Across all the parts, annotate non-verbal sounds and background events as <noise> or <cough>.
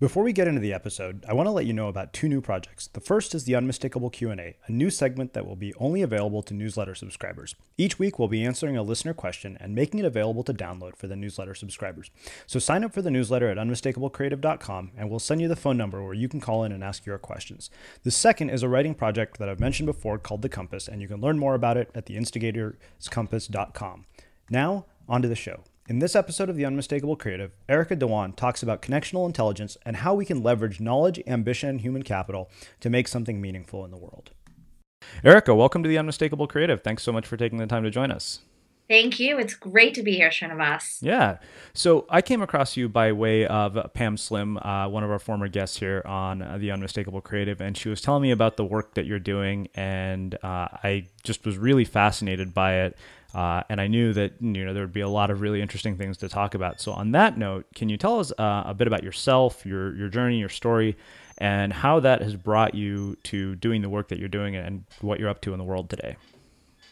Before we get into the episode, I want to let you know about two new projects. The first is the Unmistakable Q&A, a new segment that will be only available to newsletter subscribers. Each week we'll be answering a listener question and making it available to download for the newsletter subscribers. So sign up for the newsletter at unmistakablecreative.com and we'll send you the phone number where you can call in and ask your questions. The second is a writing project that I've mentioned before called The Compass and you can learn more about it at theinstigatorcompass.com. Now, on to the show. In this episode of The Unmistakable Creative, Erica Dhawan talks about connectional intelligence and how we can leverage knowledge, ambition, and human capital to make something meaningful in the world. Erica, welcome to The Unmistakable Creative. Thanks so much for taking the time to join us. Thank you. It's great to be here, Srinivas. Yeah. So I came across you by way of Pam Slim, uh, one of our former guests here on uh, The Unmistakable Creative, and she was telling me about the work that you're doing, and uh, I just was really fascinated by it. Uh, and I knew that you know there would be a lot of really interesting things to talk about. So on that note, can you tell us uh, a bit about yourself, your your journey, your story, and how that has brought you to doing the work that you're doing and what you're up to in the world today?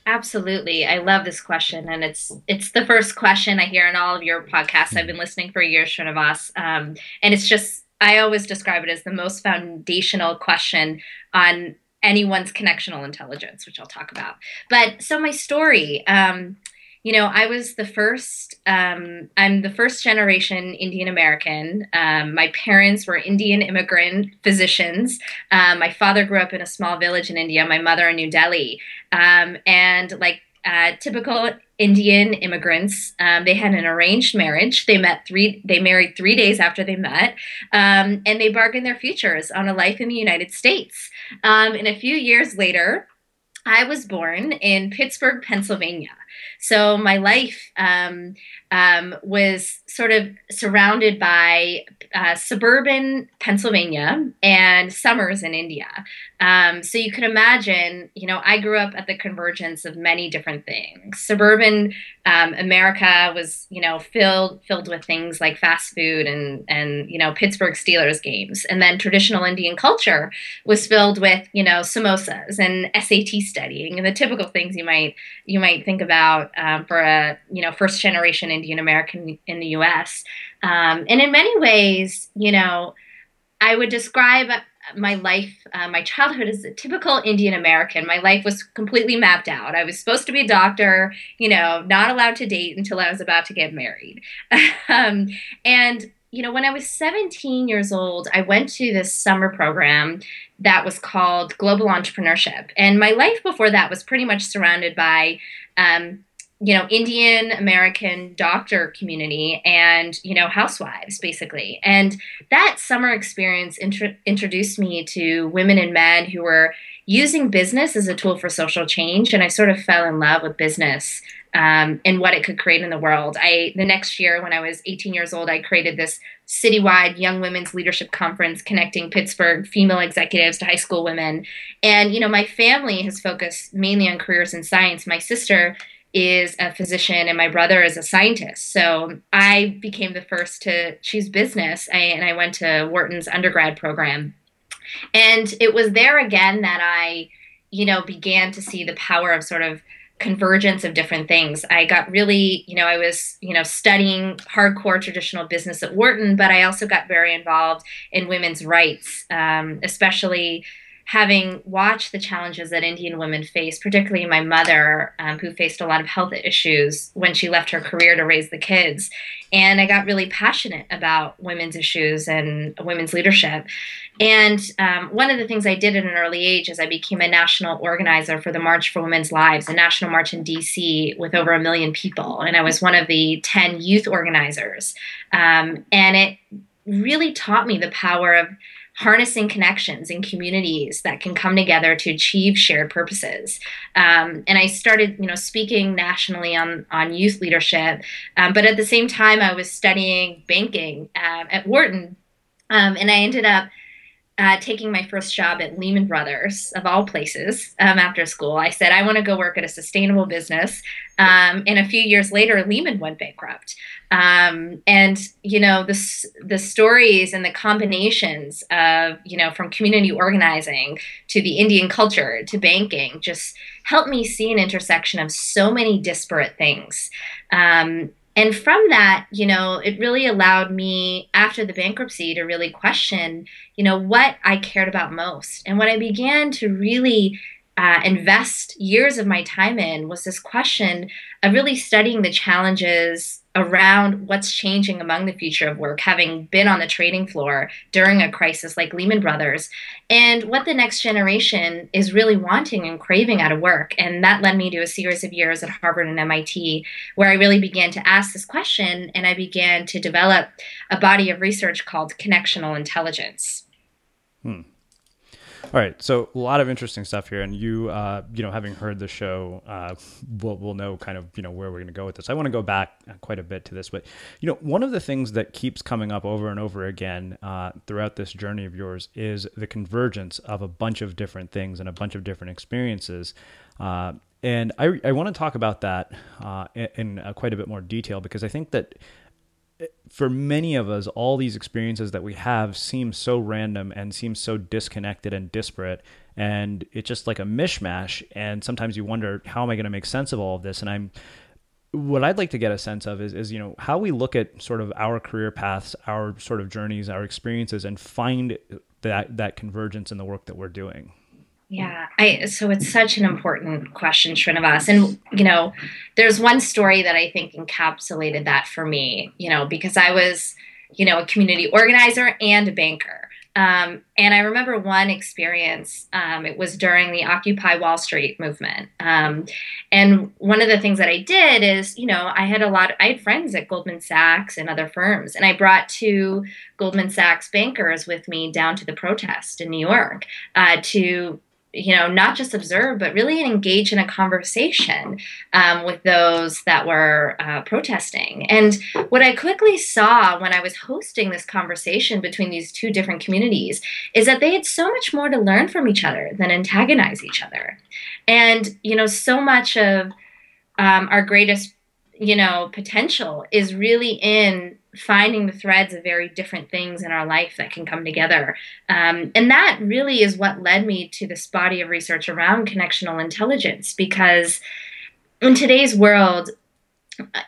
Absolutely. I love this question. And it's it's the first question I hear in all of your podcasts. I've been listening for years, Srinivas. Um, and it's just I always describe it as the most foundational question on anyone's connectional intelligence, which I'll talk about. But so my story, um, you know, I was the first, um, I'm the first generation Indian American. Um, my parents were Indian immigrant physicians. Um, my father grew up in a small village in India, my mother in New Delhi. Um, and like uh, typical Indian immigrants. Um, they had an arranged marriage. They met three. They married three days after they met, um, and they bargained their futures on a life in the United States. Um, and a few years later, I was born in Pittsburgh, Pennsylvania. So my life um, um, was sort of surrounded by uh, suburban Pennsylvania and summers in India. Um, so you could imagine, you know, I grew up at the convergence of many different things. Suburban um, America was, you know, filled filled with things like fast food and and you know Pittsburgh Steelers games, and then traditional Indian culture was filled with, you know, samosas and SAT studying and the typical things you might you might think about um, for a you know first generation Indian American in the U.S. Um, and in many ways, you know, I would describe my life, uh, my childhood as a typical Indian American. My life was completely mapped out. I was supposed to be a doctor, you know, not allowed to date until I was about to get married. <laughs> um, and, you know, when I was 17 years old, I went to this summer program that was called Global Entrepreneurship. And my life before that was pretty much surrounded by, um, you know indian american doctor community and you know housewives basically. And that summer experience intro- introduced me to women and men who were using business as a tool for social change and i sort of fell in love with business um, and what it could create in the world. I the next year when i was 18 years old i created this citywide young women's leadership conference connecting pittsburgh female executives to high school women. And you know my family has focused mainly on careers in science. My sister is a physician and my brother is a scientist. So I became the first to choose business I, and I went to Wharton's undergrad program. And it was there again that I, you know, began to see the power of sort of convergence of different things. I got really, you know, I was, you know, studying hardcore traditional business at Wharton, but I also got very involved in women's rights, um, especially having watched the challenges that Indian women face, particularly my mother, um, who faced a lot of health issues when she left her career to raise the kids. And I got really passionate about women's issues and women's leadership. And um, one of the things I did at an early age is I became a national organizer for the March for Women's Lives, a national march in DC with over a million people. And I was one of the 10 youth organizers. Um, and it really taught me the power of harnessing connections and communities that can come together to achieve shared purposes. Um, and I started, you know, speaking nationally on on youth leadership, um, but at the same time, I was studying banking uh, at Wharton, um, and I ended up uh, taking my first job at Lehman Brothers, of all places, um, after school. I said, I want to go work at a sustainable business. Um, and a few years later, Lehman went bankrupt. Um, and, you know, the, the stories and the combinations of, you know, from community organizing to the Indian culture to banking just helped me see an intersection of so many disparate things. Um, and from that, you know, it really allowed me after the bankruptcy to really question, you know, what I cared about most. And what I began to really uh, invest years of my time in was this question of really studying the challenges around what's changing among the future of work, having been on the trading floor during a crisis like Lehman Brothers, and what the next generation is really wanting and craving out of work. And that led me to a series of years at Harvard and MIT, where I really began to ask this question and I began to develop a body of research called connectional intelligence. Hmm. All right, so a lot of interesting stuff here, and you, uh, you know, having heard the show, uh, will will know kind of you know where we're going to go with this. I want to go back quite a bit to this, but you know, one of the things that keeps coming up over and over again uh, throughout this journey of yours is the convergence of a bunch of different things and a bunch of different experiences. Uh, and I, I want to talk about that uh, in, in uh, quite a bit more detail because I think that for many of us, all these experiences that we have seem so random and seem so disconnected and disparate. And it's just like a mishmash. And sometimes you wonder, how am I going to make sense of all of this? And I'm, what I'd like to get a sense of is, is, you know, how we look at sort of our career paths, our sort of journeys, our experiences, and find that, that convergence in the work that we're doing. Yeah, I so it's such an important question, Srinivas. And you know, there's one story that I think encapsulated that for me, you know, because I was, you know, a community organizer and a banker. Um, and I remember one experience. Um, it was during the Occupy Wall Street movement. Um, and one of the things that I did is, you know, I had a lot. I had friends at Goldman Sachs and other firms, and I brought two Goldman Sachs bankers with me down to the protest in New York uh, to you know, not just observe, but really engage in a conversation um, with those that were uh, protesting. And what I quickly saw when I was hosting this conversation between these two different communities is that they had so much more to learn from each other than antagonize each other. And, you know, so much of um, our greatest, you know, potential is really in finding the threads of very different things in our life that can come together. Um, and that really is what led me to this body of research around connectional intelligence because in today's world,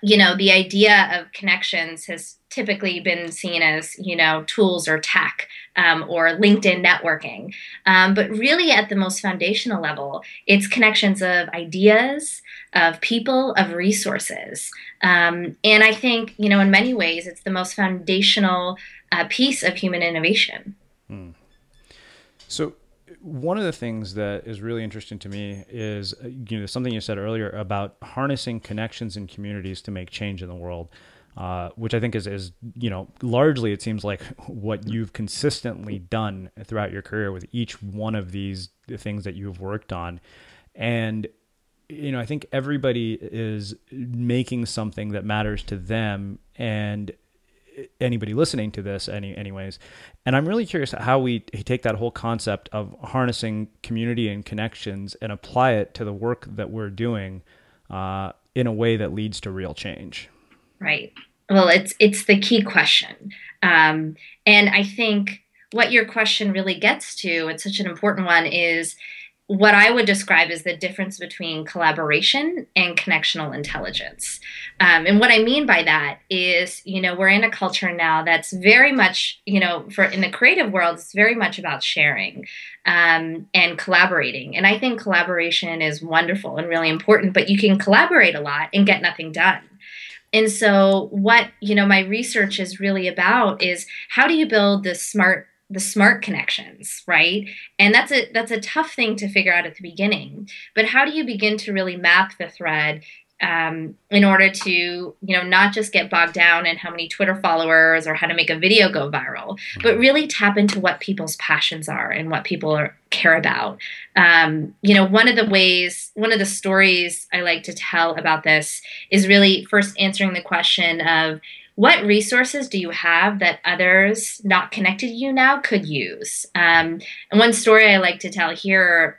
you know, the idea of connections has typically been seen as, you know, tools or tech um, or LinkedIn networking. Um, but really, at the most foundational level, it's connections of ideas, of people, of resources. Um, and I think, you know, in many ways, it's the most foundational uh, piece of human innovation. Hmm. So, one of the things that is really interesting to me is you know something you said earlier about harnessing connections and communities to make change in the world uh, which I think is, is, you know, largely it seems like <laughs> what you've consistently done throughout your career with each one of these things that you've worked on. And, you know, I think everybody is making something that matters to them and anybody listening to this any anyways. And i'm really curious how we take that whole concept of harnessing community and connections and apply it to the work that we're doing uh, in a way that leads to real change. Right. Well, it's it's the key question, um, and I think what your question really gets to, it's such an important one, is what I would describe as the difference between collaboration and connectional intelligence. Um, and what I mean by that is, you know, we're in a culture now that's very much, you know, for in the creative world, it's very much about sharing um, and collaborating. And I think collaboration is wonderful and really important, but you can collaborate a lot and get nothing done. And so what, you know, my research is really about is how do you build this smart the smart connections, right? And that's a that's a tough thing to figure out at the beginning. But how do you begin to really map the thread um, in order to you know not just get bogged down in how many twitter followers or how to make a video go viral but mm-hmm. really tap into what people's passions are and what people are, care about um, you know one of the ways one of the stories i like to tell about this is really first answering the question of what resources do you have that others not connected to you now could use? Um, and one story i like to tell here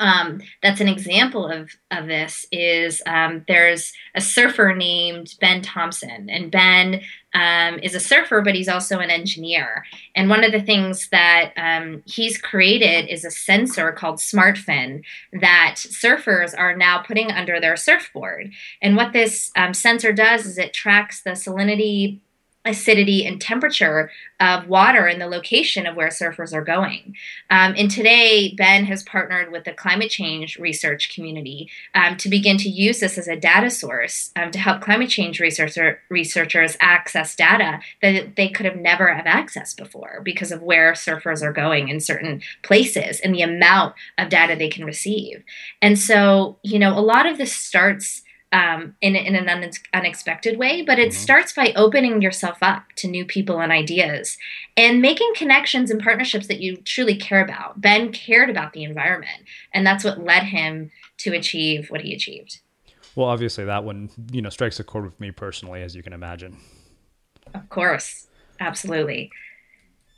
um, that's an example of, of this is um, there's a surfer named Ben Thompson, and Ben um, is a surfer, but he's also an engineer. And one of the things that um, he's created is a sensor called SmartFin that surfers are now putting under their surfboard. And what this um, sensor does is it tracks the salinity acidity and temperature of water and the location of where surfers are going. Um, and today, Ben has partnered with the climate change research community um, to begin to use this as a data source um, to help climate change researcher, researchers access data that they could have never have accessed before because of where surfers are going in certain places and the amount of data they can receive. And so, you know, a lot of this starts um, in, in an un- unexpected way, but it mm-hmm. starts by opening yourself up to new people and ideas and making connections and partnerships that you truly care about. Ben cared about the environment, and that's what led him to achieve what he achieved. Well, obviously, that one you know strikes a chord with me personally, as you can imagine. Of course, absolutely.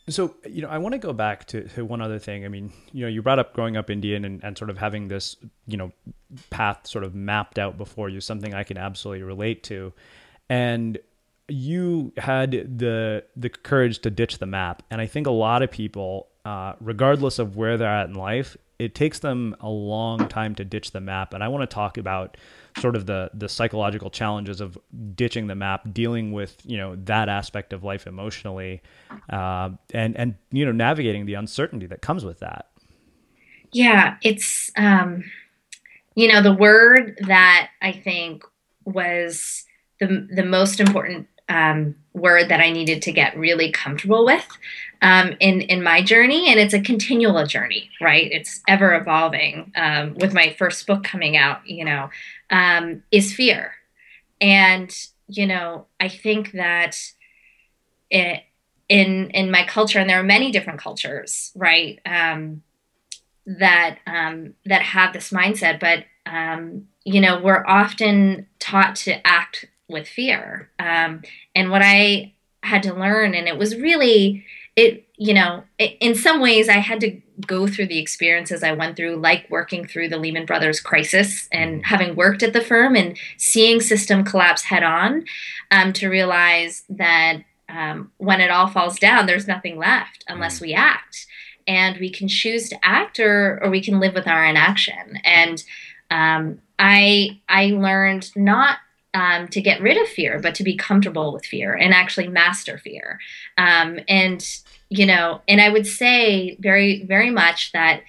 So, you know, I want to go back to, to one other thing. I mean, you know, you brought up growing up Indian and, and sort of having this, you know, path sort of mapped out before you, something I can absolutely relate to. And you had the the courage to ditch the map. And I think a lot of people, uh, regardless of where they're at in life, it takes them a long time to ditch the map. And I want to talk about sort of the the psychological challenges of ditching the map, dealing with you know that aspect of life emotionally, uh, and and you know navigating the uncertainty that comes with that. Yeah, it's um, you know the word that I think was the the most important um, word that I needed to get really comfortable with um, in in my journey, and it's a continual journey, right? It's ever evolving. Um, with my first book coming out, you know, um, is fear, and you know, I think that it, in in my culture, and there are many different cultures, right? Um, that um, that have this mindset, but um, you know, we're often taught to act with fear. Um, and what I had to learn, and it was really, it, you know, it, in some ways I had to go through the experiences I went through, like working through the Lehman Brothers crisis and mm-hmm. having worked at the firm and seeing system collapse head on um, to realize that um, when it all falls down, there's nothing left unless mm-hmm. we act. And we can choose to act or, or we can live with our inaction. And um, I I learned not um, to get rid of fear, but to be comfortable with fear and actually master fear. Um, and, you know, and I would say very, very much that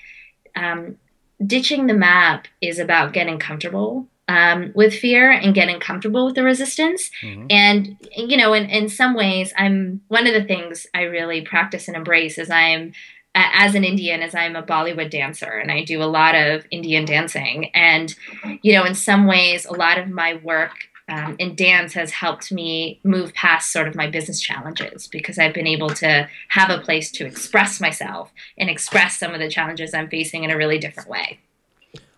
um, ditching the map is about getting comfortable um, with fear and getting comfortable with the resistance. Mm-hmm. And, you know, in, in some ways, I'm one of the things I really practice and embrace is I'm as an Indian, as I'm a Bollywood dancer and I do a lot of Indian dancing. And, you know, in some ways, a lot of my work um, and dance has helped me move past sort of my business challenges because I've been able to have a place to express myself and express some of the challenges I'm facing in a really different way.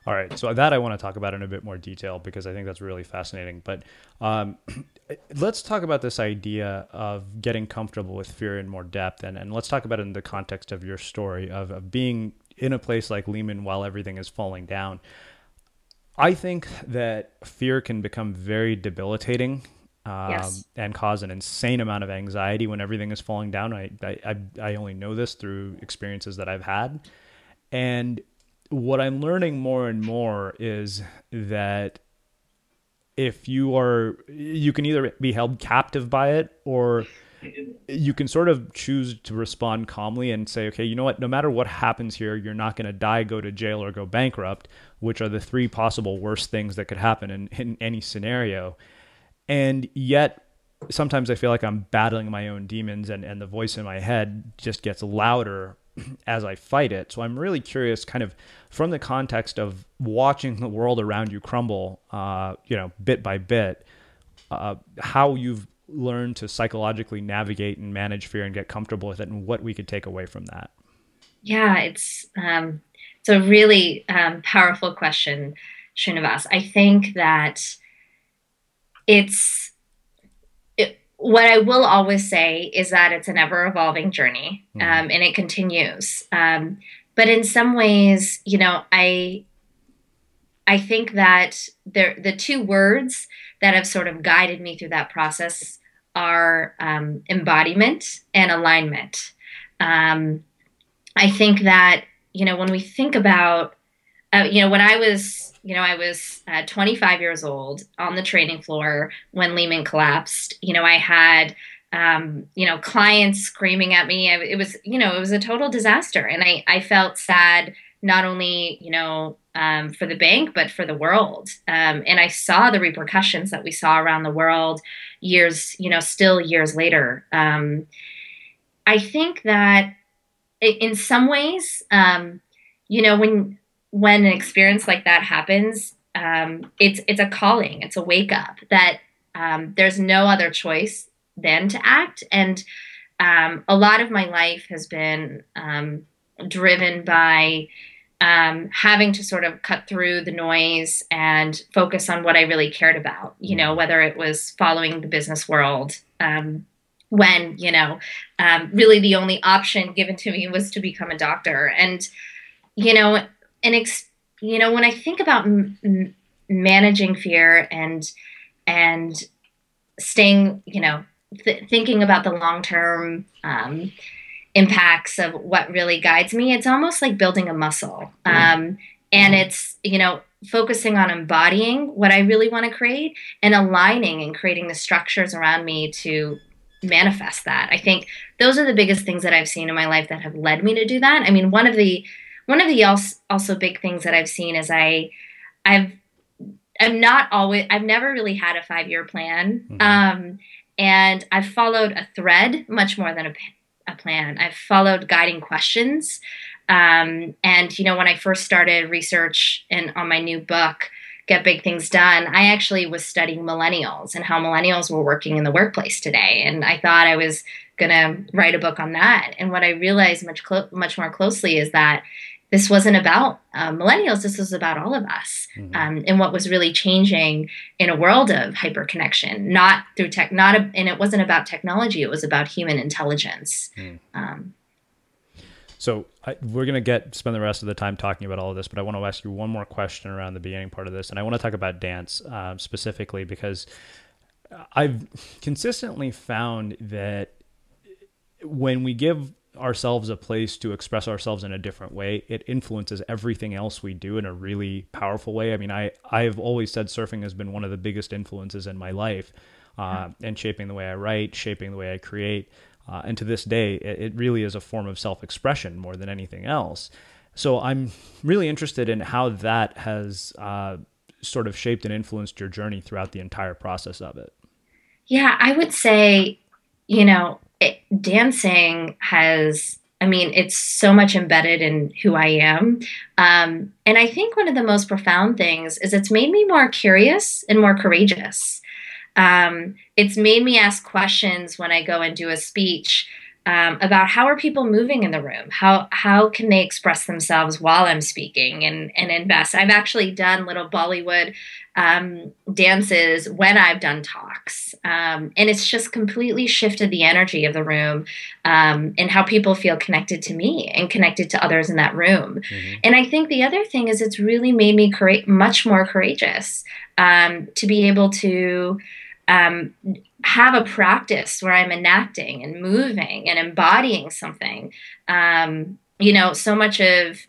All right, so that I want to talk about in a bit more detail because I think that's really fascinating. But um, <clears throat> let's talk about this idea of getting comfortable with fear in more depth, and, and let's talk about it in the context of your story of, of being in a place like Lehman while everything is falling down. I think that fear can become very debilitating um, yes. and cause an insane amount of anxiety when everything is falling down. I, I, I only know this through experiences that I've had. And what I'm learning more and more is that if you are, you can either be held captive by it or you can sort of choose to respond calmly and say, okay, you know what? No matter what happens here, you're not going to die, go to jail, or go bankrupt, which are the three possible worst things that could happen in, in any scenario. And yet, sometimes I feel like I'm battling my own demons, and, and the voice in my head just gets louder <clears throat> as I fight it. So I'm really curious, kind of from the context of watching the world around you crumble, uh, you know, bit by bit, uh, how you've learn to psychologically navigate and manage fear and get comfortable with it and what we could take away from that? Yeah it's um, it's a really um, powerful question srinivas. I think that it's it, what i will always say is that it's an ever evolving journey mm-hmm. um, and it continues. Um, but in some ways you know i i think that there the two words that have sort of guided me through that process are um, embodiment and alignment. Um, I think that you know when we think about uh, you know when I was you know I was uh, 25 years old on the training floor when Lehman collapsed. You know I had um, you know, clients screaming at me. It was, you know, it was a total disaster. And I, I felt sad, not only, you know, um, for the bank, but for the world. Um, and I saw the repercussions that we saw around the world years, you know, still years later. Um, I think that in some ways, um, you know, when when an experience like that happens, um, it's it's a calling, it's a wake up that um, there's no other choice than to act. And a lot of my life has been driven by um, having to sort of cut through the noise and focus on what I really cared about, you know, whether it was following the business world. Um, when, you know, um, really the only option given to me was to become a doctor. And, you know, and, ex- you know, when I think about m- managing fear and, and staying, you know, th- thinking about the long term um, impacts of what really guides me, it's almost like building a muscle. Um, and it's, you know, focusing on embodying what I really want to create and aligning and creating the structures around me to manifest that. I think those are the biggest things that I've seen in my life that have led me to do that. I mean, one of the one of the also, also big things that I've seen is I I've I'm not always I've never really had a 5-year plan. Mm-hmm. Um and I've followed a thread much more than a, a plan. I've followed guiding questions. Um, and you know, when I first started research and on my new book, Get Big Things Done, I actually was studying millennials and how millennials were working in the workplace today. And I thought I was going to write a book on that. And what I realized much clo- much more closely is that this wasn't about uh, millennials this was about all of us mm-hmm. um, and what was really changing in a world of hyperconnection not through tech not a, and it wasn't about technology it was about human intelligence mm. um, so I, we're going to get spend the rest of the time talking about all of this but i want to ask you one more question around the beginning part of this and i want to talk about dance uh, specifically because i've consistently found that when we give ourselves a place to express ourselves in a different way, it influences everything else we do in a really powerful way. I mean, I I've always said surfing has been one of the biggest influences in my life, uh, and shaping the way I write, shaping the way I create, uh, and to this day, it, it really is a form of self-expression more than anything else. So I'm really interested in how that has uh, sort of shaped and influenced your journey throughout the entire process of it. Yeah, I would say, you know, it, dancing has I mean, it's so much embedded in who I am. Um, and I think one of the most profound things is it's made me more curious and more courageous. Um, it's made me ask questions when I go and do a speech um, about how are people moving in the room? How how can they express themselves while I'm speaking and and invest? I've actually done little Bollywood um, dances when I've done talks, um, and it's just completely shifted the energy of the room um, and how people feel connected to me and connected to others in that room. Mm-hmm. And I think the other thing is it's really made me create much more courageous um, to be able to um, have a practice where I'm enacting and moving and embodying something. Um, you know, so much of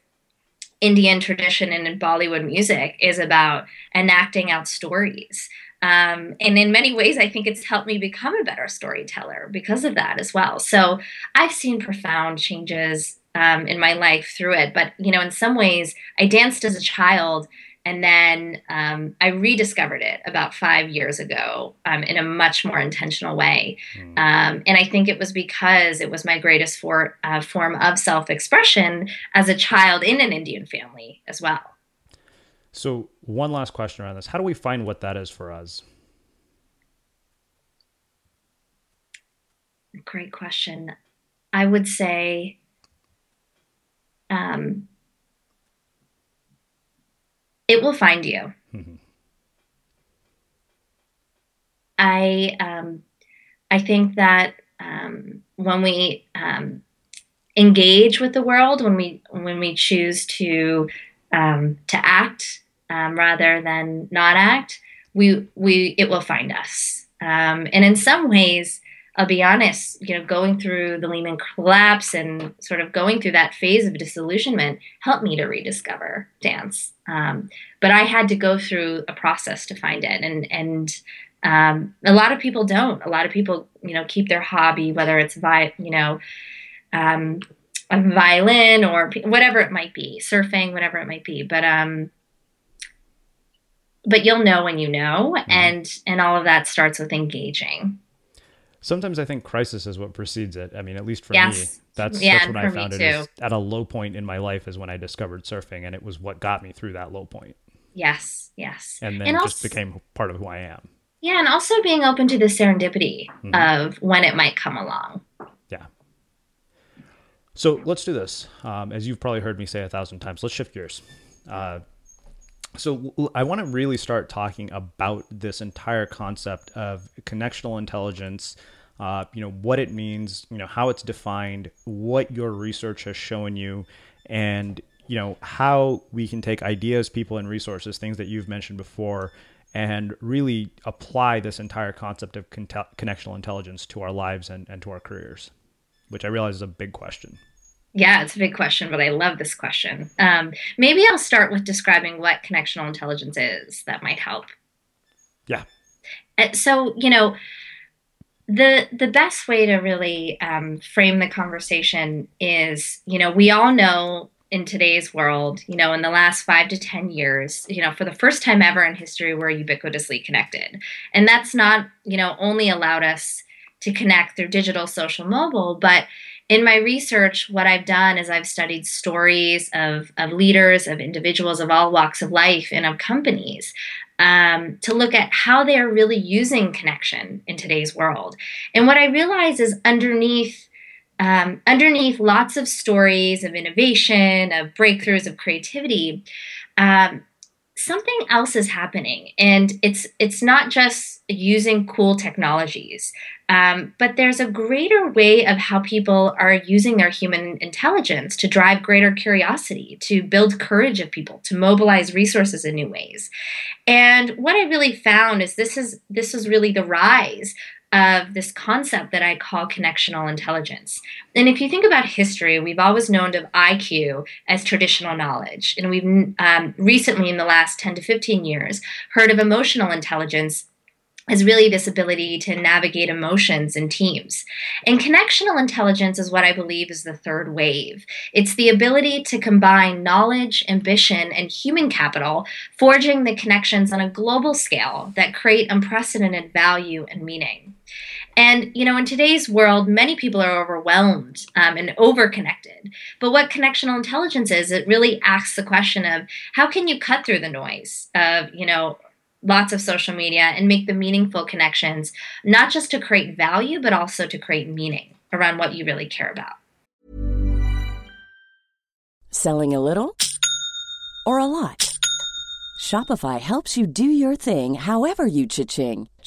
Indian tradition and in Bollywood music is about enacting out stories. Um, and in many ways, I think it's helped me become a better storyteller because of that as well. So I've seen profound changes um, in my life through it. But, you know, in some ways, I danced as a child and then um, I rediscovered it about five years ago um, in a much more intentional way. Mm. Um, and I think it was because it was my greatest for, uh, form of self expression as a child in an Indian family as well. So, one last question around this How do we find what that is for us? Great question. I would say, um, it will find you. Mm-hmm. I um, I think that um, when we um, engage with the world, when we when we choose to um, to act um, rather than not act, we we it will find us. Um, and in some ways, I'll be honest, you know, going through the Lehman collapse and sort of going through that phase of disillusionment helped me to rediscover dance. Um, but I had to go through a process to find it, and and Um, a lot of people don't. A lot of people, you know, keep their hobby, whether it's vi- you know, um, a violin or whatever it might be, surfing, whatever it might be. But um, but you'll know when you know, mm-hmm. and and all of that starts with engaging. Sometimes I think crisis is what precedes it. I mean, at least for yes. me, that's yeah, that's when I found it is, at a low point in my life is when I discovered surfing, and it was what got me through that low point. Yes, yes, and then and just also, became part of who I am. Yeah, and also being open to the serendipity mm-hmm. of when it might come along. Yeah. So let's do this. Um, as you've probably heard me say a thousand times, let's shift gears. Uh, so I want to really start talking about this entire concept of connectional intelligence. Uh, you know what it means, you know how it's defined, what your research has shown you, and you know how we can take ideas, people, and resources, things that you've mentioned before, and really apply this entire concept of con- connectional intelligence to our lives and, and to our careers, which I realize is a big question. Yeah, it's a big question, but I love this question. Um, maybe I'll start with describing what connectional intelligence is. That might help. Yeah. Uh, so, you know, the the best way to really um, frame the conversation is, you know, we all know in today's world, you know, in the last five to 10 years, you know, for the first time ever in history, we're ubiquitously connected. And that's not, you know, only allowed us to connect through digital, social, mobile, but in my research, what I've done is I've studied stories of, of leaders, of individuals of all walks of life, and of companies um, to look at how they are really using connection in today's world. And what I realize is underneath um, underneath lots of stories of innovation, of breakthroughs, of creativity, um, something else is happening, and it's it's not just using cool technologies, um, but there's a greater way of how people are using their human intelligence to drive greater curiosity, to build courage of people, to mobilize resources in new ways. And what I really found is this is this is really the rise of this concept that I call connectional intelligence. And if you think about history, we've always known of IQ as traditional knowledge. And we've um, recently, in the last 10 to 15 years, heard of emotional intelligence is really this ability to navigate emotions in teams. And connectional intelligence is what I believe is the third wave. It's the ability to combine knowledge, ambition, and human capital, forging the connections on a global scale that create unprecedented value and meaning. And, you know, in today's world, many people are overwhelmed um, and overconnected. But what connectional intelligence is, it really asks the question of how can you cut through the noise of, you know, lots of social media and make the meaningful connections, not just to create value, but also to create meaning around what you really care about. Selling a little or a lot? Shopify helps you do your thing however you cha-ching.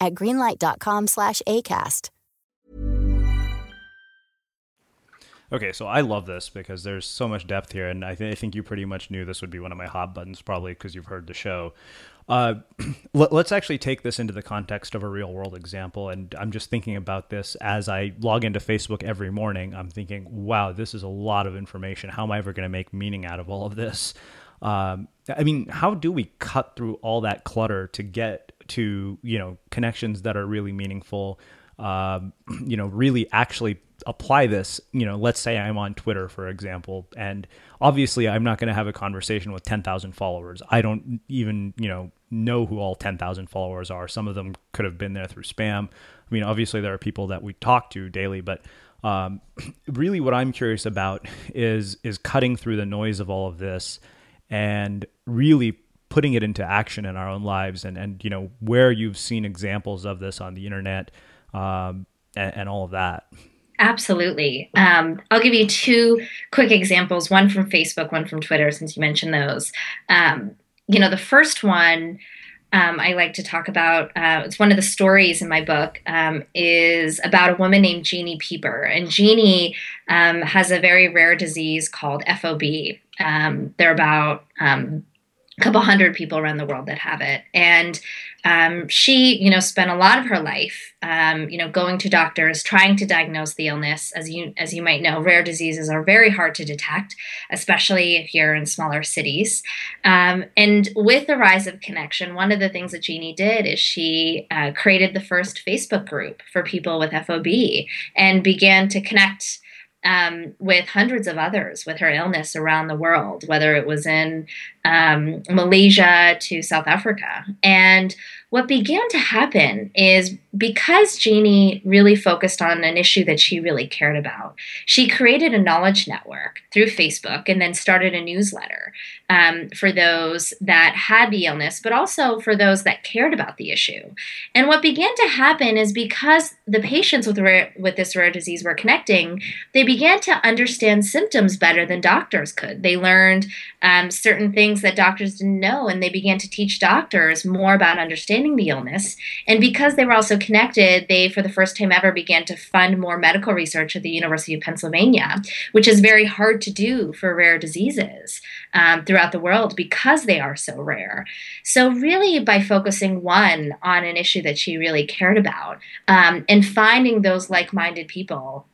at greenlight.com slash ACAST. Okay, so I love this because there's so much depth here, and I, th- I think you pretty much knew this would be one of my hot buttons, probably because you've heard the show. Uh, <clears throat> let, us actually take this into the context of a real world example, and I'm just thinking about this as I log into Facebook every morning. I'm thinking, wow, this is a lot of information. How am I ever going to make meaning out of all of this? Um, I mean, how do we cut through all that clutter to get to you know connections that are really meaningful? Um, <clears throat> you know, really actually apply this, you know, let's say I'm on Twitter, for example, and obviously I'm not going to have a conversation with 10,000 followers. I don't even, you know, know who all 10,000 followers are. Some of them could have been there through spam. I mean, obviously there are people that we talk to daily, but um, <clears throat> really what I'm curious about is is cutting through the noise of all of this and really putting it into action in our own lives and and you know where you've seen examples of this on the internet um, and, and all of that. Absolutely. Um, I'll give you two quick examples one from Facebook, one from Twitter, since you mentioned those. Um, you know, the first one um, I like to talk about, uh, it's one of the stories in my book, um, is about a woman named Jeannie Peeper. And Jeannie um, has a very rare disease called FOP. Um, there are about a couple hundred people around the world that have it. And um, she, you know, spent a lot of her life, um, you know, going to doctors, trying to diagnose the illness. As you, as you might know, rare diseases are very hard to detect, especially if you're in smaller cities. Um, and with the rise of connection, one of the things that Jeannie did is she uh, created the first Facebook group for people with FOP and began to connect um, with hundreds of others with her illness around the world, whether it was in um, Malaysia to South Africa. And what began to happen is because Jeannie really focused on an issue that she really cared about, she created a knowledge network through Facebook and then started a newsletter um, for those that had the illness, but also for those that cared about the issue. And what began to happen is because the patients with rare, with this rare disease were connecting, they began to understand symptoms better than doctors could. They learned um, certain things that doctors didn't know, and they began to teach doctors more about understanding the illness. And because they were also connected, they, for the first time ever, began to fund more medical research at the University of Pennsylvania, which is very hard to do for rare diseases um, throughout the world because they are so rare. So, really, by focusing one on an issue that she really cared about um, and finding those like minded people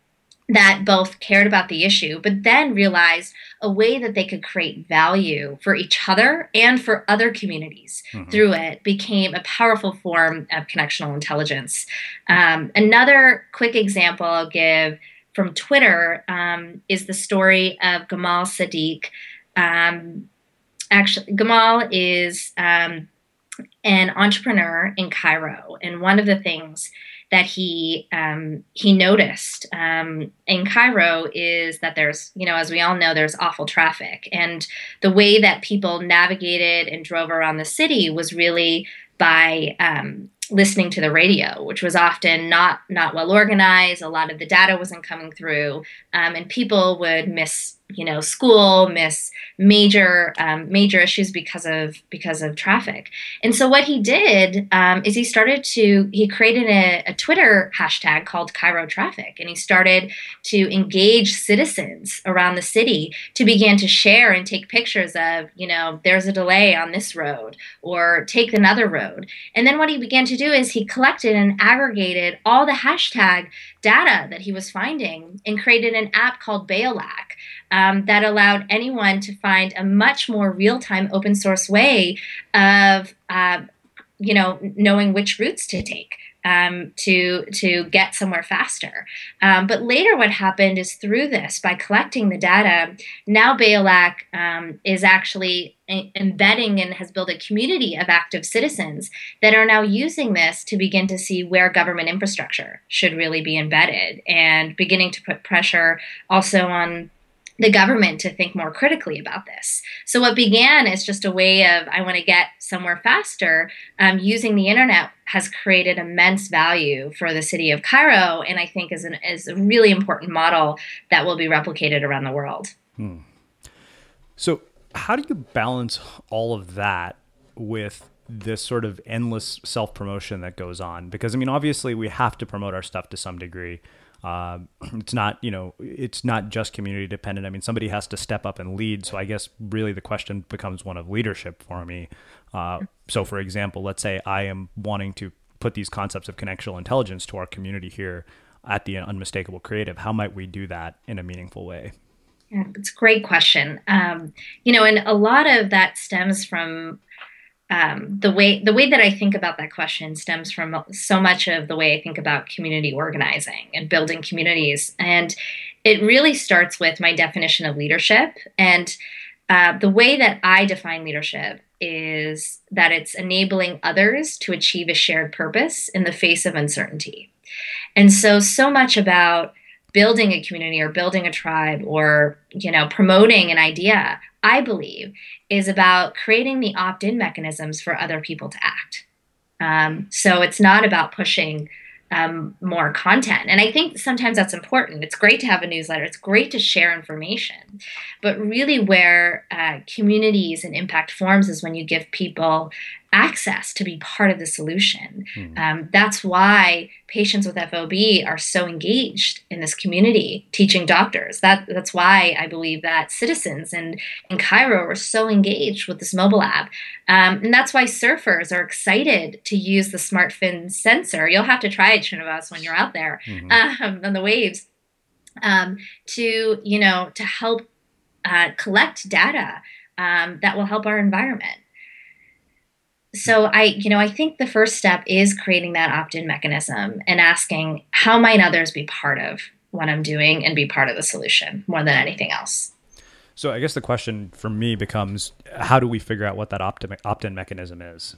that both cared about the issue, but then realized a way that they could create value for each other and for other communities mm-hmm. through it became a powerful form of connectional intelligence. Um, another quick example I'll give from Twitter um, is the story of Gamal Sadiq. Um, actually, Gamal is um, an entrepreneur in Cairo, and one of the things that he um, he noticed um, in Cairo is that there's you know as we all know there's awful traffic and the way that people navigated and drove around the city was really by um, listening to the radio, which was often not not well organized. A lot of the data wasn't coming through, um, and people would miss you know school miss major um, major issues because of because of traffic. And so what he did um, is he started to he created a, a, twitter hashtag called cairo traffic and he started to engage citizens around the city to begin to share and take pictures of you know there's a delay on this road or take another road. And then what he began to do is he collected and aggregated all the hashtag data that he was finding and created an app called Bey2ollak um, that allowed anyone to find a much more real-time open source way of uh, you know knowing which routes to take um, to to get somewhere faster. Um, but later, what happened is through this, by collecting the data, now Bey2ollak um, is actually embedding and has built a community of active citizens that are now using this to begin to see where government infrastructure should really be embedded and beginning to put pressure also on the government to think more critically about this. So, what began as just a way of, I want to get somewhere faster, um, using the internet has created immense value for the city of Cairo, and I think is, an, is a really important model that will be replicated around the world. Hmm. So, how do you balance all of that with this sort of endless self promotion that goes on? Because, I mean, obviously, we have to promote our stuff to some degree. Uh, it's not, you know, it's not just community dependent. I mean, somebody has to step up and lead. So I guess really the question becomes one of leadership for me. Uh, so, for example, let's say I am wanting to put these concepts of connectional intelligence to our community here at the unmistakable creative. How might we do that in a meaningful way? Yeah, it's a great question. Um, you know, and a lot of that stems from um, the way the way that I think about that question stems from so much of the way I think about community organizing and building communities, and it really starts with my definition of leadership. And uh, the way that I define leadership is that it's enabling others to achieve a shared purpose in the face of uncertainty. And so, so much about building a community or building a tribe or you know promoting an idea i believe is about creating the opt-in mechanisms for other people to act. Um, so it's not about pushing um, more content. And i think sometimes that's important. It's great to have a newsletter. It's great to share information. But really where uh, communities and impact forms is when you give people access to be part of the solution. Mm. Um, that's why patients with FOP are so engaged in this community, teaching doctors. That that's why I believe that citizens in in Cairo are so engaged with this mobile app, um, and that's why surfers are excited to use the SmartFin sensor. You'll have to try it, Srinivas, when you're out there mm-hmm. um, on the waves, um, to you know to help uh, collect data um, that will help our environment so i you know i think the first step is creating that opt-in mechanism and asking how might others be part of what i'm doing and be part of the solution more than anything else so i guess the question for me becomes how do we figure out what that opt-in mechanism is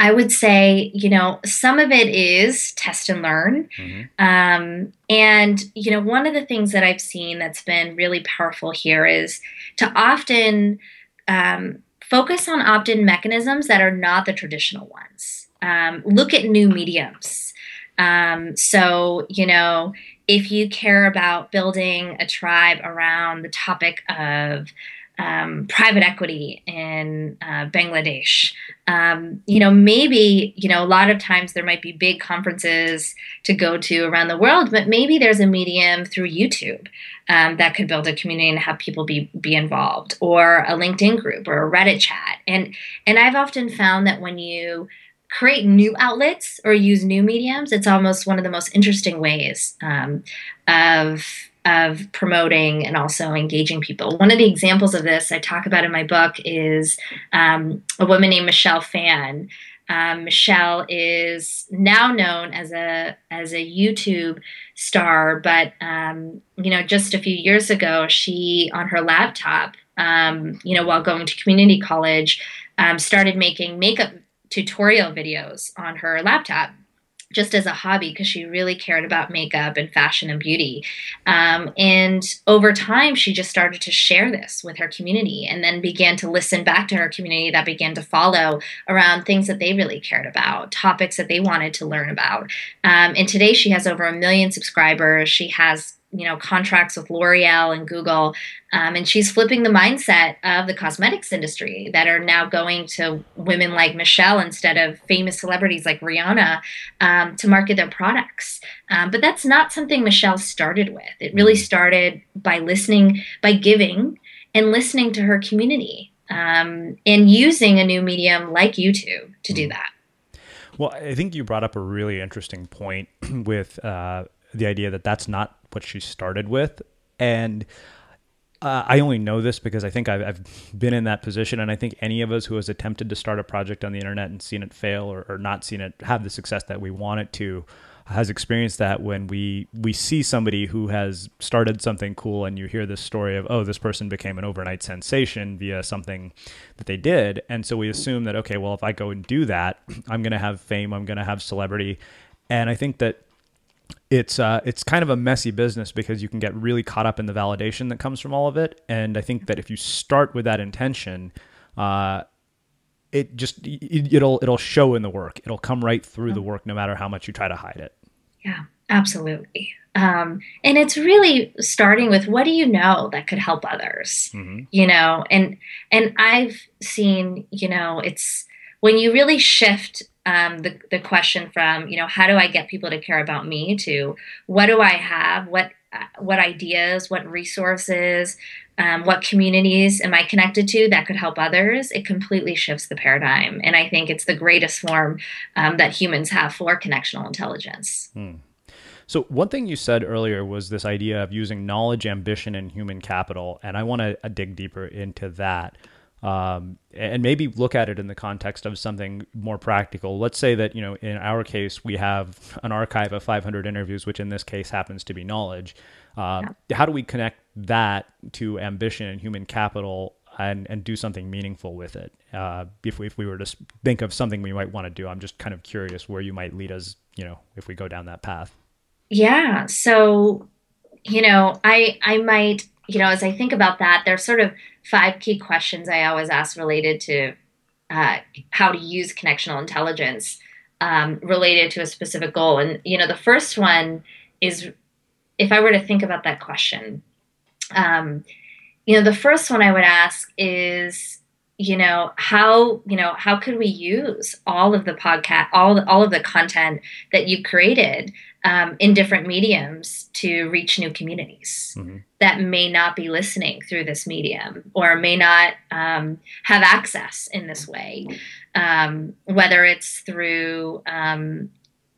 I would say, you know, some of it is test and learn. Mm-hmm. Um, and, you know, one of the things that I've seen that's been really powerful here is to often um, focus on opt in mechanisms that are not the traditional ones. Um, look at new mediums. Um, so, you know, if you care about building a tribe around the topic of um, private equity in uh, Bangladesh. Um, you know, maybe, you know, a lot of times there might be big conferences to go to around the world, but maybe there's a medium through YouTube um, that could build a community and have people be, be involved or a LinkedIn group or a Reddit chat. And, and I've often found that when you create new outlets or use new mediums, it's almost one of the most interesting ways um, of of promoting and also engaging people. One of the examples of this I talk about in my book is um, a woman named Michelle Phan. Um, Michelle is now known as a as a YouTube star, but um, you know, just a few years ago, she on her laptop, um, you know, while going to community college, um, started making makeup tutorial videos on her laptop just as a hobby because she really cared about makeup and fashion and beauty. Um, and over time, she just started to share this with her community and then began to listen back to her community that began to follow around things that they really cared about, topics that they wanted to learn about. Um, and today, she has over a million subscribers. She has you know contracts with L'Oreal and Google, um, and she's flipping the mindset of the cosmetics industry that are now going to women like Michelle instead of famous celebrities like Rihanna um, to market their products. Um, but that's not something Michelle started with. It really mm-hmm. started by listening, by giving, and listening to her community, um, and using a new medium like YouTube to do mm-hmm. that. Well, I think you brought up a really interesting point <clears throat> with uh, the idea that that's not what she started with. And uh, I only know this because I think I've, I've, been in that position. And I think any of us who has attempted to start a project on the internet and seen it fail or, or not seen it have the success that we want it to has experienced that when we we see somebody who has started something cool and you hear this story of oh this person became an overnight sensation via something that they did and so we assume that okay well if I go and do that <clears throat> I'm going to have fame I'm going to have celebrity and I think that it's uh, it's kind of a messy business because you can get really caught up in the validation that comes from all of it. And I think that if you start with that intention, uh, it just it, will it'll show in the work. It'll come right through the work, no matter how much you try to hide it. Yeah, absolutely. Um, and it's really starting with what do you know that could help others, mm-hmm. you know, and and I've seen, you know, it's when you really shift um, the, the question from you know how do i get people to care about me to what do i have what uh, what ideas what resources um, what communities am i connected to that could help others it completely shifts the paradigm and i think it's the greatest form um, that humans have for connectional intelligence hmm. So, one thing you said earlier was this idea of using knowledge, ambition, and human capital. And I want to uh, dig deeper into that um, and maybe look at it in the context of something more practical. Let's say that you know, in our case, we have an archive of 500 interviews, which in this case happens to be knowledge. Um, yeah. How do we connect that to ambition and human capital and, and do something meaningful with it? Uh, if, we, if we were to think of something we might want to do, I'm just kind of curious where you might lead us, you know, if we go down that path. Yeah. So, you know, I I might you know, as I think about that, there's sort of five key questions I always ask related to uh, how to use connectional intelligence um, related to a specific goal. And, you know, the first one is if I were to think about that question, um, you know, the first one I would ask is, you know, how, you know, how could we use all of the podcast, all, all of the content that you've created um, in different mediums to reach new communities mm-hmm. that may not be listening through this medium or may not um, have access in this way, um, whether it's through um,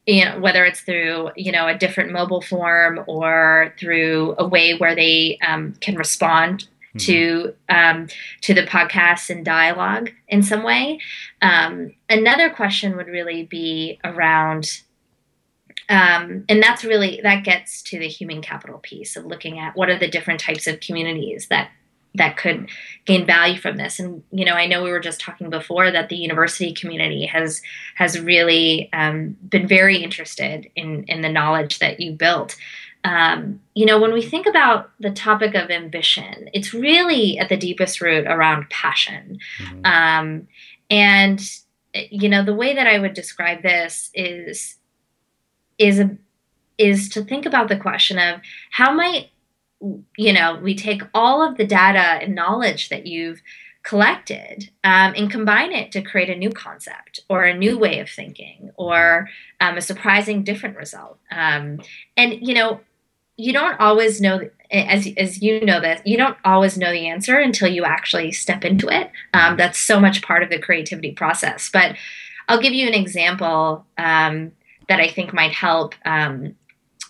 you know whether it's through you know a different mobile form or through a way where they um, can respond Mm-hmm. to um, to the podcast and dialogue in some way. Um, another question would really be around um, and that's really that gets to the human capital piece of looking at what are the different types of communities that that could gain value from this and you know i know we were just talking before that the university community has has really um, been very interested in in the knowledge that you built um, you know when we think about the topic of ambition it's really at the deepest root around passion mm-hmm. um, and you know the way that i would describe this is is a, is to think about the question of how might you know we take all of the data and knowledge that you've collected um, and combine it to create a new concept or a new way of thinking or um, a surprising different result um, and you know you don't always know as, as you know that you don't always know the answer until you actually step into it. Um, that's so much part of the creativity process. But i'll give you an example um, that I think might help. Um,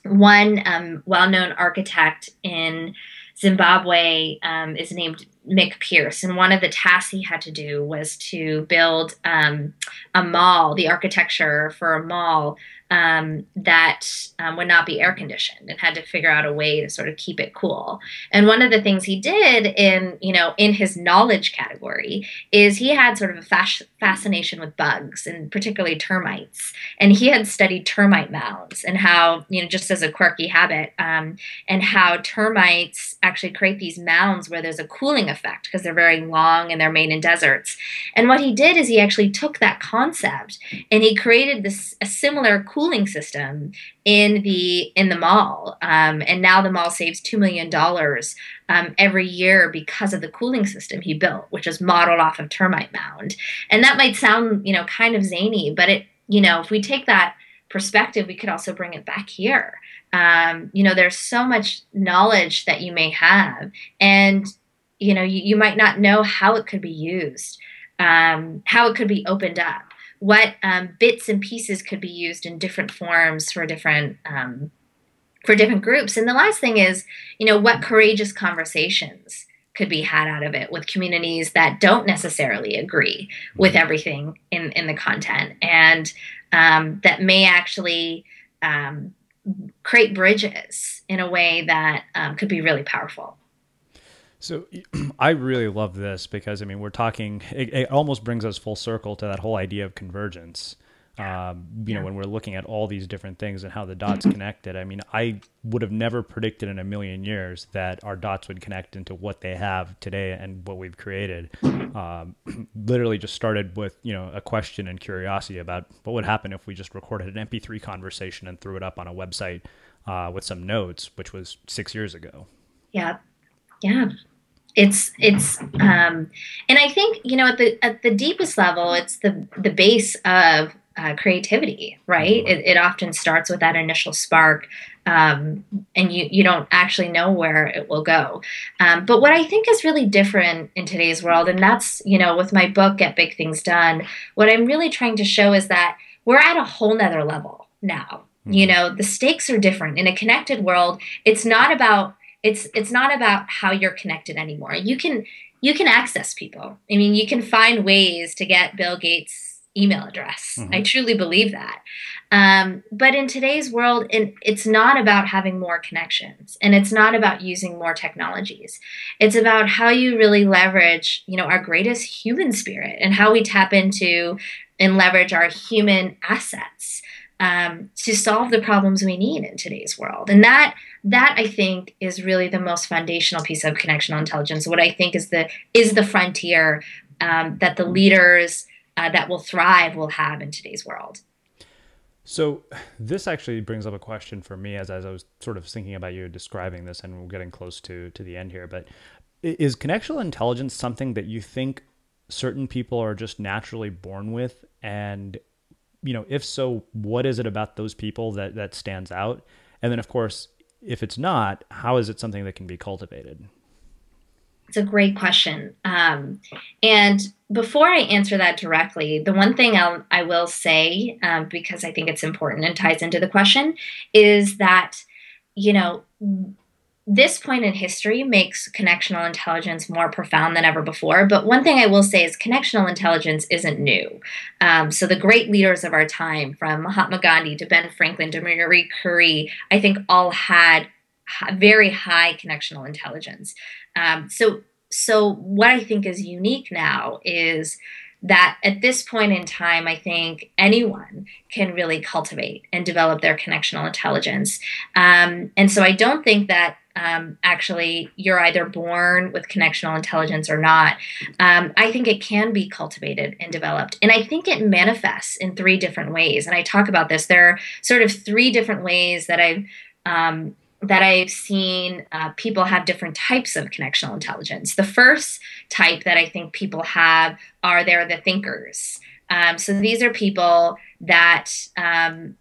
one um, well known architect in Zimbabwe um, is named Mick Pearce, and one of the tasks he had to do was to build um, a mall, the architecture for a mall um, that um, would not be air conditioned and had to figure out a way to sort of keep it cool. And one of the things he did in, you know, in his knowledge category is he had sort of a fas- fascination with bugs and particularly termites. And he had studied termite mounds and how, you know, just as a quirky habit, um, and how termites actually create these mounds where there's a cooling effect because they're very long and they're made in deserts. And what he did is he actually took that concept and he created this a similar cooling system in the in the mall, um, and now the mall saves two million dollars um, every year because of the cooling system he built, which is modeled off of termite mound. And that might sound you know kind of zany, but it you know if we take that perspective, we could also bring it back here. Um, you know, there's so much knowledge that you may have, and you know you, you might not know how it could be used, um, how it could be opened up what um, bits and pieces could be used in different forms for different um, for different groups. And the last thing is you know what courageous conversations could be had out of it with communities that don't necessarily agree with everything in in the content and um, that may actually um, create bridges in a way that um, could be really powerful so <clears throat> I really love this because I mean we're talking. It, it, almost brings us full circle to that whole idea of convergence. Um, you know, when we're looking at all these different things and how the dots <clears throat> connected. I mean, I would have never predicted in a million years that our dots would connect into what they have today and what we've created. Um, <clears throat> literally, just started with you know a question and curiosity about what would happen if we just recorded an MP3 conversation and threw it up on a website uh, with some notes, which was six years ago. Yeah, yeah it's it's um and i think you know at the at the deepest level it's the the base of uh, creativity right? It, it often starts with that initial spark um, and you you don't actually know where it will go. Um, but what i think is really different in today's world and that's you know with my book get big things done what i'm really trying to show is that we're at a whole nother level now. You mm-hmm. know the stakes are different. In a connected world it's not about it's it's not about how you're connected anymore. You can you can access people. I mean you can find ways to get bill gates email address. Mm-hmm. i truly believe that. Um, but in today's world it's not about having more connections and it's not about using more technologies. It's about how you really leverage you know our greatest human spirit and how we tap into and leverage our human assets um, to solve the problems we need in today's world. And that that I think is really the most foundational piece of connectional intelligence. What I think is the is the frontier um, that the leaders uh, that will thrive will have in today's world. So this actually brings up a question for me as, as I was sort of thinking about you describing this, and we're getting close to to the end here. But is connectional intelligence something that you think certain people are just naturally born with, and you know, if so, what is it about those people that that stands out? And then, of course, if it's not, how is it something that can be cultivated? It's a great question. Um, and before I answer that directly, the one thing I'll, I will say, um, because I think it's important and ties into the question, is that, you know, this point in history makes connectional intelligence more profound than ever before. But one thing I will say is connectional intelligence isn't new. Um, so the great leaders of our time, from Mahatma Gandhi to Ben Franklin to Marie Curie, I think all had very high connectional intelligence. Um, so, so what I think is unique now is that at this point in time, I think anyone can really cultivate and develop their connectional intelligence. Um, and so I don't think that um, actually you're either born with connectional intelligence or not. Um, I think it can be cultivated and developed. And I think it manifests in three different ways. And I talk about this. There are sort of three different ways that I've um, that I've seen uh, people have different types of connectional intelligence. The first type that I think people have are they're the thinkers. Um, so these are people that um,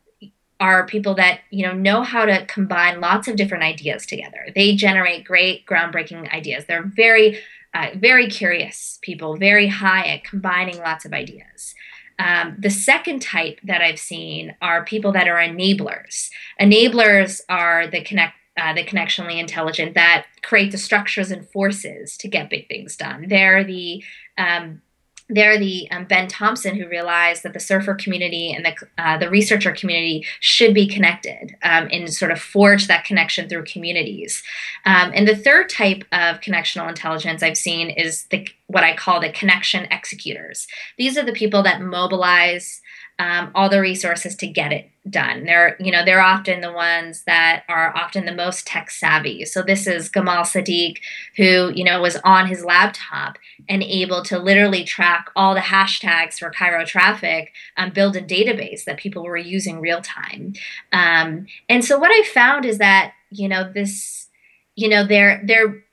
are people that you know know how to combine lots of different ideas together. They generate great groundbreaking ideas. They're very uh, very curious people, very high at combining lots of ideas. Um, the second type that I've seen are people that are enablers. Enablers are the connect uh, the connectionally intelligent that create the structures and forces to get big things done. They're the um, they're the um, Ben Thompson who realized that the surfer community and the uh, the researcher community should be connected um, and sort of forge that connection through communities. Um, and the third type of connectional intelligence I've seen is the what I call the connection executors. These are the people that mobilize um, all the resources to get it done. They're, you know, they're often the ones that are often the most tech savvy. So this is Gamal Sadiq, who, you know, was on his laptop and able to literally track all the hashtags for Cairo traffic, um, build a database that people were using real time. Um, and so what I found is that, you know, this, you know, they're they're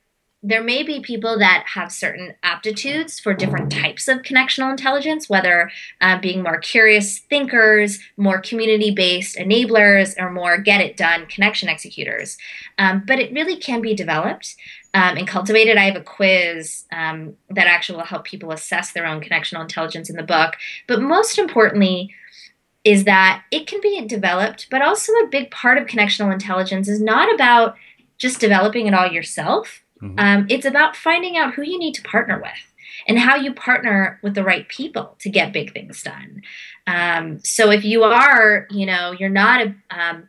there may be people that have certain aptitudes for different types of connectional intelligence, whether uh, being more curious thinkers, more community based enablers, or more get it done connection executors. Um, but it really can be developed um, and cultivated. I have a quiz um, that actually will help people assess their own connectional intelligence in the book. But most importantly, is that it can be developed, but also a big part of connectional intelligence is not about just developing it all yourself Mm-hmm. Um, it's about finding out who you need to partner with and how you partner with the right people to get big things done. Um, so if you are, you know, you're not a, um,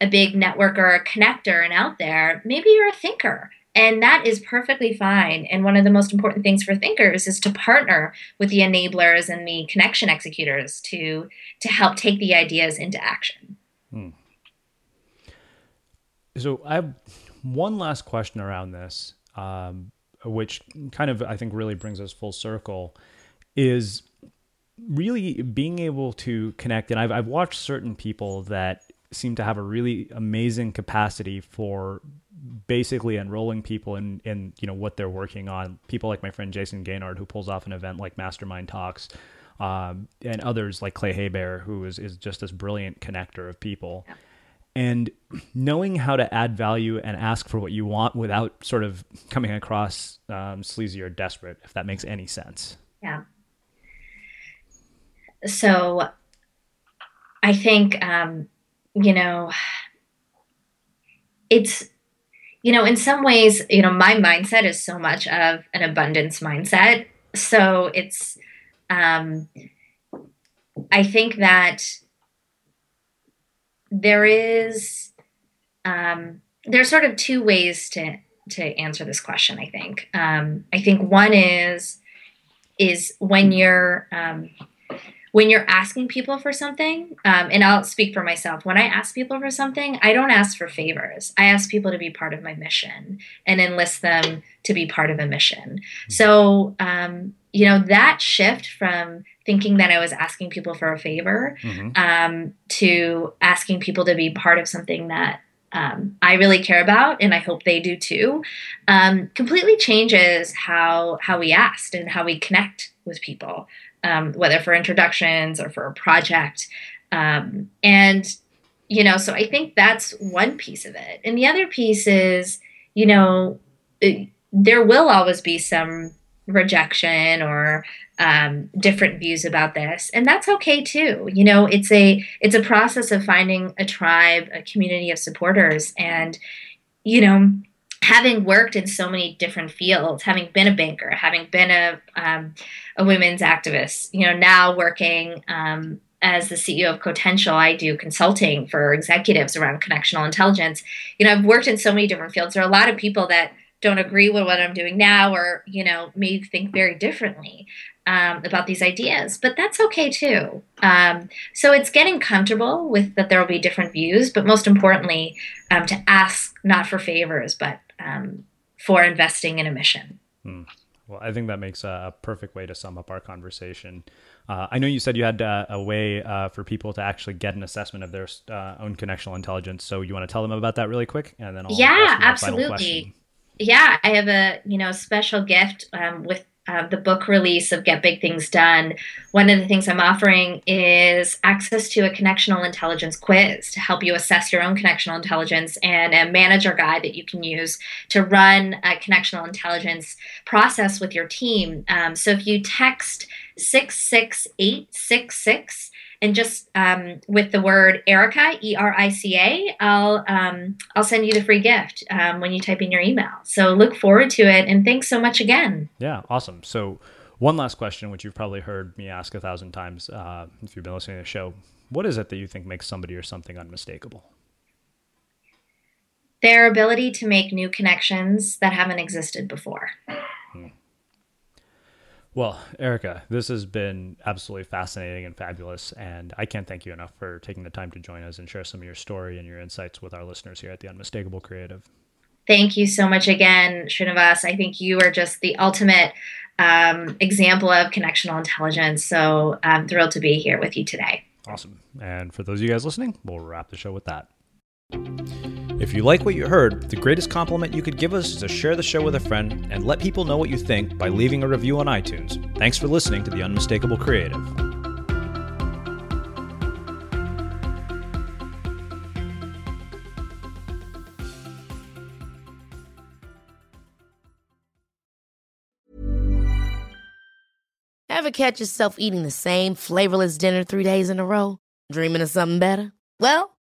a big networker a connector and out there, maybe you're a thinker. And that is perfectly fine. And one of the most important things for thinkers is to partner with the enablers and the connection executors to to help take the ideas into action. Hmm. So I one last question around this, um, which kind of I think really brings us full circle, is really being able to connect. And I've I've watched certain people that seem to have a really amazing capacity for basically enrolling people in in you know what they're working on. People like my friend Jason Gaignard, who pulls off an event like Mastermind Talks. Um, and others like Clay Hebert, who is, is just this brilliant connector of people. Yeah and knowing how to add value and ask for what you want without sort of coming across um, sleazy or desperate, if that makes any sense. Yeah. So I think, um, you know, it's, you know, in some ways, you know, my mindset is so much of an abundance mindset. So it's, um, I think that there is um, there's sort of two ways to to answer this question. I think um, I think one is is when you're um, when you're asking people for something, um, and I'll speak for myself. When I ask people for something, I don't ask for favors. I ask people to be part of my mission and enlist them to be part of a mission. So, um, you know, that shift from thinking that I was asking people for a favor mm-hmm. um, to asking people to be part of something that um, I really care about, and I hope they do too, um, completely changes how how we ask and how we connect with people, um, whether for introductions or for a project. Um, and you know, so I think that's one piece of it, and the other piece is, you know, it, there will always be some rejection or um, different views about this and that's okay too you know it's a it's a process of finding a tribe a community of supporters and you know having worked in so many different fields having been a banker having been a um, a women's activist you know now working um, as the CEO of Cotential, I do consulting for executives around connectional intelligence. You know, I've worked in so many different fields. There are a lot of people that don't agree with what I'm doing now or, you know, may think very differently um, about these ideas, but that's okay too. Um, so it's getting comfortable with that there will be different views, but most importantly, um, to ask not for favors, but um, for investing in a mission. Hmm. Well, I think that makes a perfect way to sum up our conversation. Uh, I know you said you had uh, a way uh, for people to actually get an assessment of their uh, own connectional intelligence. So you want to tell them about that really quick, and then I'll yeah, absolutely. Yeah, I have a you know special gift um, with uh, the book release of Get Big Things Done, one of the things I'm offering is access to a connectional intelligence quiz to help you assess your own connectional intelligence and a manager guide that you can use to run a connectional intelligence process with your team. Um, so if you text 66866, and just um, with the word Erica, E R I C A, I'll um, I'll send you the free gift um, when you type in your email. So look forward to it, and thanks so much again. Yeah, awesome. So one last question, which you've probably heard me ask a thousand times uh, if you've been listening to the show: What is it that you think makes somebody or something unmistakable? Their ability to make new connections that haven't existed before. Well, Erica, this has been absolutely fascinating and fabulous. And I can't thank you enough for taking the time to join us and share some of your story and your insights with our listeners here at The Unmistakable Creative. Thank you so much again, Srinivas. I think you are just the ultimate um, example of connectional intelligence. So I'm thrilled to be here with you today. Awesome. And for those of you guys listening, we'll wrap the show with that. If you like what you heard, the greatest compliment you could give us is to share the show with a friend and let people know what you think by leaving a review on iTunes. Thanks for listening to The Unmistakable Creative. Ever catch yourself eating the same flavorless dinner three days in a row? Dreaming of something better? Well,